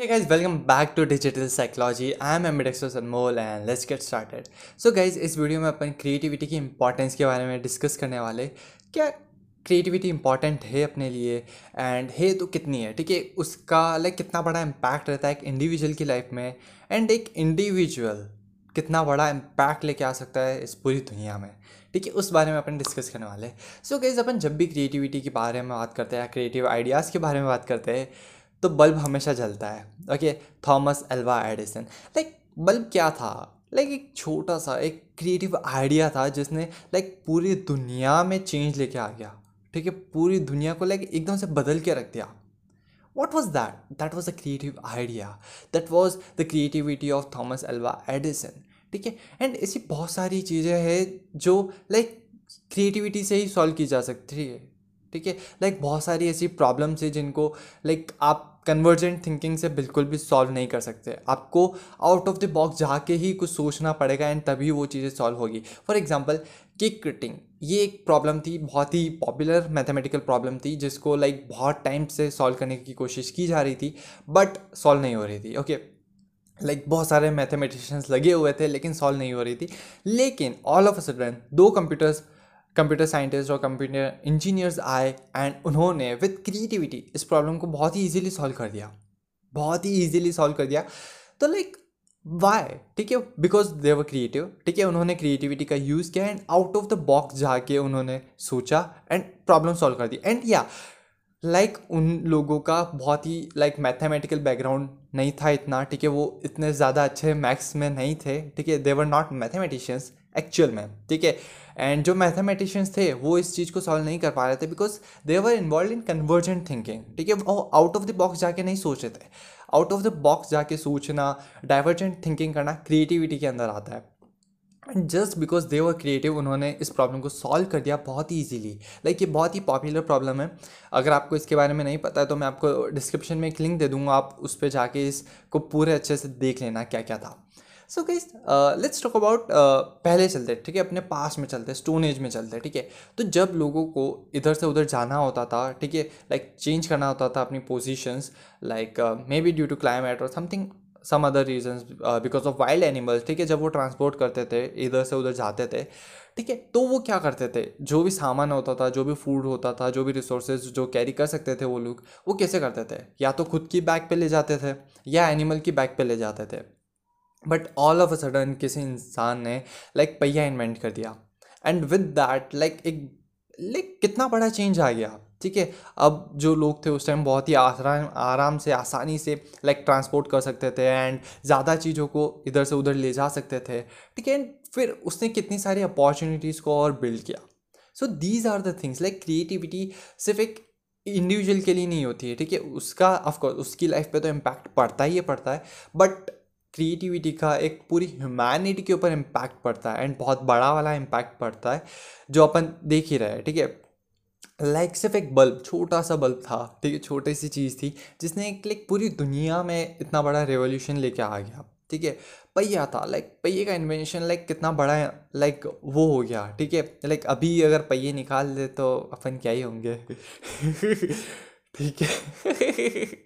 Hey guys, welcome back to Digital Psychology. I am Ambidextrous Anmol and let's get started. So guys, इस video में अपन creativity की importance के बारे में डिस्कस करने वाले क्या क्रिएटिविटी इंपॉर्टेंट है अपने लिए? एंड है तो कितनी है? ठीक है उसका लाइक कितना बड़ा इम्पैक्ट रहता है एक इंडिविजुअल की लाइफ में? एंड एक इंडिविजुअल कितना बड़ा इम्पैक्ट लेके आ सकता है इस पूरी दुनिया में? ठीक है उस बारे में अपन डिस्कस करने वाले सो so, अपन जब भी क्रिएटिविटी के बारे में बात करते हैं या क्रिएटिव आइडियाज़ के बारे में बात करते हैं तो बल्ब हमेशा जलता है। Okay Thomas Alva Edison. Like bulb क्या था? लाइक like, एक छोटा सा एक क्रिएटिव आइडिया था जिसने लाइक like, पूरी दुनिया में चेंज लेके आ गया। ठीक है पूरी दुनिया को लाइक एकदम से बदल के रख दिया। What was that that was a creative idea that was the creativity of Thomas Alva Edison. ठीक है एंड ऐसी बहुत सारी चीज़ें हैं जो लाइक क्रिएटिविटी से ही सॉल्व की जा सकती है। ठीक है? लाइक बहुत सारी ऐसी प्रॉब्लम्स है जिनको लाइक आप कन्वर्जेंट थिंकिंग से बिल्कुल भी सॉल्व नहीं कर सकते। आपको आउट ऑफ़ द बॉक्स जाके ही कुछ सोचना पड़ेगा एंड तभी वो चीज़ें सॉल्व होगी। फॉर एग्ज़ाम्पल किक कटिंग ये एक प्रॉब्लम थी बहुत ही पॉपुलर मैथमेटिकल प्रॉब्लम थी जिसको लाइक like, बहुत टाइम से सॉल्व करने की कोशिश की जा रही थी बट सॉल्व नहीं हो रही थी ओके okay? लाइक like, बहुत सारे मैथमेटिशियंस लगे हुए थे लेकिन सॉल्व नहीं हो रही थी। लेकिन ऑल ऑफ़ अ सडन दो कंप्यूटर्स कंप्यूटर साइंटिस्ट और कंप्यूटर इंजीनियर्स आए एंड उन्होंने विथ क्रिएटिविटी इस प्रॉब्लम को बहुत ही ईजिली सॉल्व कर दिया। बहुत ही ईजिली सॉल्व कर दिया। तो लाइक वाई ठीक है? बिकॉज़ दे वर क्रिएटिव ठीक है? उन्होंने क्रिएटिविटी का यूज़ किया and out of the box जाके उन्होंने सोचा एंड प्रॉब्लम सॉल्व कर दी। एंड या लाइक उन लोगों का बहुत ही लाइक मैथमेटिकल बैकग्राउंड नहीं था इतना। ठीक है? वो इतने ज़्यादा अच्छे मैथ्स में नहीं थे। ठीक है? They were not mathematicians actual में ठीक है? एंड जो मैथमेटिशियंस थे, वो इस चीज़ को सॉल्व नहीं कर पा रहे थे because they were involved in convergent thinking ठीक है? वो आउट ऑफ़ द बॉक्स जाके नहीं सोच रहे थे। आउट ऑफ़ द बॉक्स जाके सोचना डाइवर्जेंट थिंकिंग करना क्रिएटिविटी के अंदर आता है। And just because they were creative उन्होंने इस प्रॉब्लम को सॉल्व कर दिया बहुत ही ईजीली लाइक ये बहुत ही पॉपुलर प्रॉब्लम है। अगर आपको इसके बारे में नहीं पता है तो मैं आपको डिस्क्रिप्शन में एक लिंक दे दूँगा। आप उस पर जाके इसको पूरे अच्छे से देख लेना क्या क्या था। So guys let's talk about पहले चलते, ठीक है, अपने पास में चलते स्टोन एज में चलते, ठीक है। तो जब लोगों को इधर से उधर जाना होता था, ठीक है लाइक चेंज करना होता था अपनी positions like maybe due to climate और something some other reasons because of wild animals ठीक है, जब वो ट्रांसपोर्ट करते थे, इधर से उधर जाते थे, ठीक है तो वो क्या करते थे? जो भी सामान होता था, जो भी फ़ूड होता था, जो भी रिसोर्सेज जो कैरी कर सकते थे वो लोग, वो कैसे करते थे? या तो खुद की बैग पे ले जाते थे, या एनिमल की बैग पे ले जाते थे। But all of a sudden किसी इंसान ने लाइक पहिया इन्वेंट कर दिया। एंड विद दैट लाइक एक लाइक कितना बड़ा चेंज आ गया। ठीक है? अब जो लोग थे उस टाइम बहुत ही आराम आराम से, आसानी से लाइक ट्रांसपोर्ट कर सकते थे एंड ज़्यादा चीज़ों को इधर से उधर ले जा सकते थे। ठीक है? एंड फिर उसने कितनी सारी अपॉर्चुनिटीज़ को और बिल्ड किया। So these are the things like creativity सिर्फ़ एक इंडिविजुअल के लिए नहीं होती है। ठीक है? उसका ऑफकोर्स उसकी लाइफ पे तो इम्पैक्ट पड़ता ही है, पड़ता है। बट क्रिएटिविटी का एक पूरी ह्यूमैनिटी के ऊपर इम्पैक्ट पड़ता है एंड बहुत बड़ा वाला इम्पैक्ट पड़ता है, जो अपन देख ही रहे हैं, ठीक है? लाइक सिर्फ़ एक बल्ब छोटा सा बल्ब था, ठीक है? छोटी सी चीज़ थी, जिसने एक लाइक पूरी दुनिया में इतना बड़ा रेवोल्यूशन लेके आ गया, ठीक है? पहिया था लाइक पहिए का इन्वेंशन लाइक कितना बड़ा लाइक वो हो गया, ठीक है? लाइक अभी अगर पहिए निकाल दे तो अपन क्या ही होंगे? ठीक है?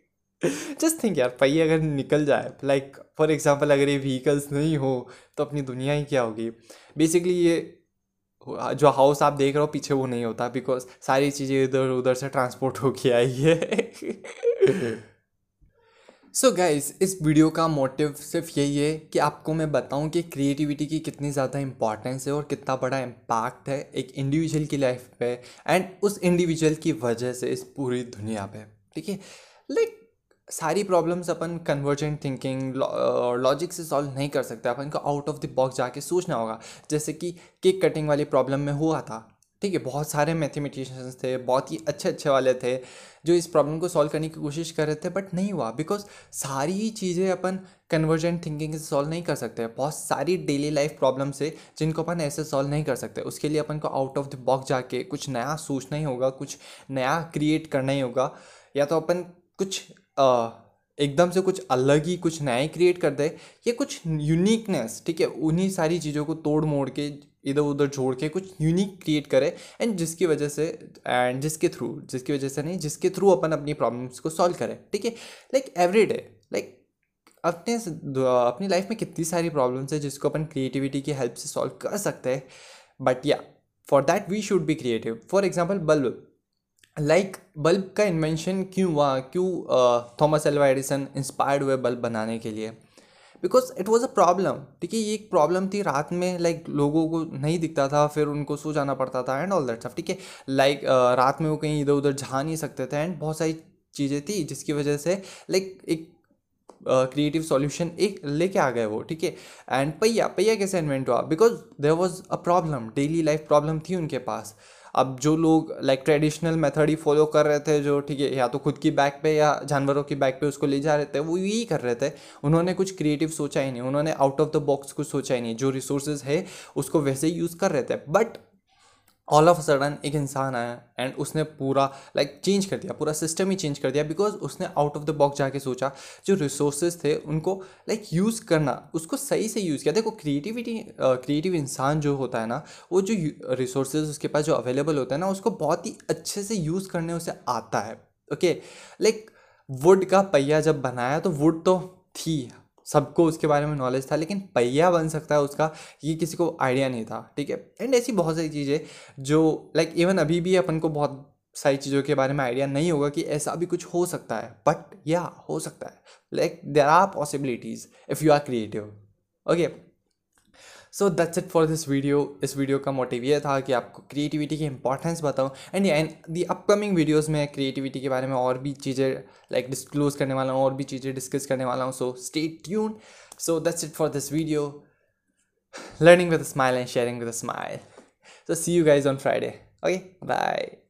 जस्ट थिंक यार पहिए अगर निकल जाए लाइक फॉर एग्ज़ाम्पल अगर ये व्हीकल्स नहीं हो तो अपनी दुनिया ही क्या होगी? बेसिकली ये जो हाउस आप देख रहे हो, पीछे वो नहीं होता बिकॉज़ सारी चीज़ें इधर उधर से ट्रांसपोर्ट होके आई है। सो so गाइस इस वीडियो का मोटिव सिर्फ़ यही है कि आपको मैं बताऊँ कि क्रिएटिविटी की कितनी ज़्यादा इंपॉर्टेंस है और कितना बड़ा इम्पैक्ट है एक इंडिविजुअल की लाइफ पे एंड उस इंडिविजुअल की वजह से इस पूरी दुनिया पे। ठीक है? लाइक सारी प्रॉब्लम्स अपन कन्वर्जेंट थिंकिंग लॉजिक से सॉल्व नहीं कर सकते। अपन को आउट ऑफ़ द बॉक्स जाके सोचना होगा। जैसे कि केक कटिंग वाली प्रॉब्लम में हुआ था। ठीक है, बहुत सारे मैथमेटिशियंस थे, बहुत ही अच्छे अच्छे वाले थे, जो इस प्रॉब्लम को सॉल्व करने की कोशिश कर रहे थे बट नहीं हुआ। बिकॉज़ सारी चीज़ें अपन कन्वर्जेंट थिंकिंग से सॉल्व नहीं कर सकते। बहुत सारी डेली लाइफ प्रॉब्लम्स है, जिनको अपन ऐसे सॉल्व नहीं कर सकते। उसके लिए अपन को आउट ऑफ़ द बॉक्स जाके कुछ नया सोचना ही होगा, कुछ नया क्रिएट करना ही होगा। या तो अपन कुछ एकदम से कुछ अलग ही, कुछ नया क्रिएट कर दे। या कुछ यूनिकनेस ठीक है? उन्हीं सारी चीज़ों को तोड़ मोड़ के, इधर उधर जोड़ के कुछ यूनिक क्रिएट करे। एंड जिसकी वजह से एंड जिसके थ्रू जिसकी वजह से नहीं, जिसके थ्रू अपन अपनी प्रॉब्लम्स को सॉल्व करें, ठीक है? लाइक एवरी डे लाइक अपने अपनी लाइफ में कितनी सारी प्रॉब्लम्स है जिसको अपन क्रिएटिविटी की हेल्प से सॉल्व कर सकते हैं? But yeah for that we should be creative for example bulb. Like bulb का इन्वेंशन क्यों हुआ? क्यों थॉमस एल्वा एडिसन इंस्पायर्ड हुए बल्ब बनाने के लिए? Because it was a problem ठीक है ये एक प्रॉब्लम थी रात में लाइक like, लोगों को नहीं दिखता था फिर उनको सो जाना पड़ता था एंड ऑल दैट सब ठीक है? लाइक रात में वो कहीं इधर उधर जा नहीं सकते थे एंड बहुत सारी चीज़ें थी जिसकी वजह से लाइक like, एक क्रिएटिव सॉल्यूशन एक लेके आ गए वो, ठीक है? एंड पहिया पहिया कैसे इन्वेंट हुआ? Because there was a problem daily life problem थी उनके पास। अब जो लोग लाइक ट्रेडिशनल मेथड ही फॉलो कर रहे थे, जो, ठीक है, या तो खुद की बैक पे या जानवरों की बैक पे उसको ले जा रहे थे, वो यही कर रहे थे। उन्होंने कुछ क्रिएटिव सोचा ही नहीं, उन्होंने आउट ऑफ़ द बॉक्स कुछ सोचा ही नहीं। जो रिसोर्सेज है, उसको वैसे यूज़ कर रहे थे। बट ऑल ऑफ़ सडन एक इंसान आया एंड उसने पूरा लाइक like, चेंज कर दिया पूरा सिस्टम ही चेंज कर दिया बिकॉज़ उसने आउट ऑफ़ द बॉक्स जाके सोचा जो रिसोर्सेज थे उनको लाइक like, यूज़ करना उसको सही से यूज़ किया। देखो क्रिएटिविटी क्रिएटिव इंसान जो होता है ना वो जो रिसोर्सेज उसके पास जो अवेलेबल होता है ना उसको बहुत ही अच्छे से यूज़ करने उसे आता है ओके लाइक वुड का पहिया जब बनाया तो वुड तो थी सबको उसके बारे में नॉलेज था लेकिन पहिया बन सकता है उसका ये किसी को आइडिया नहीं था ठीक है? एंड ऐसी बहुत सारी चीज़ें जो लाइक like, इवन अभी भी अपन को बहुत सारी चीज़ों के बारे में आइडिया नहीं होगा कि ऐसा भी कुछ हो सकता है बट या हो सकता है। Like there are possibilities if you are creative okay so that's it for this video इस वीडियो का मोटिव ये था कि आपको क्रिएटिविटी की इंपॉर्टेंस बताऊँ। And and the upcoming videos में क्रिएटिविटी के बारे में और भी चीज़ें लाइक डिस्क्लोज करने वाला हूँ, और भी चीज़ें डिस्कस करने वाला हूँ। So stay tune so that's it for this video learning with a smile and sharing with a smile so see you guys on Friday okay bye.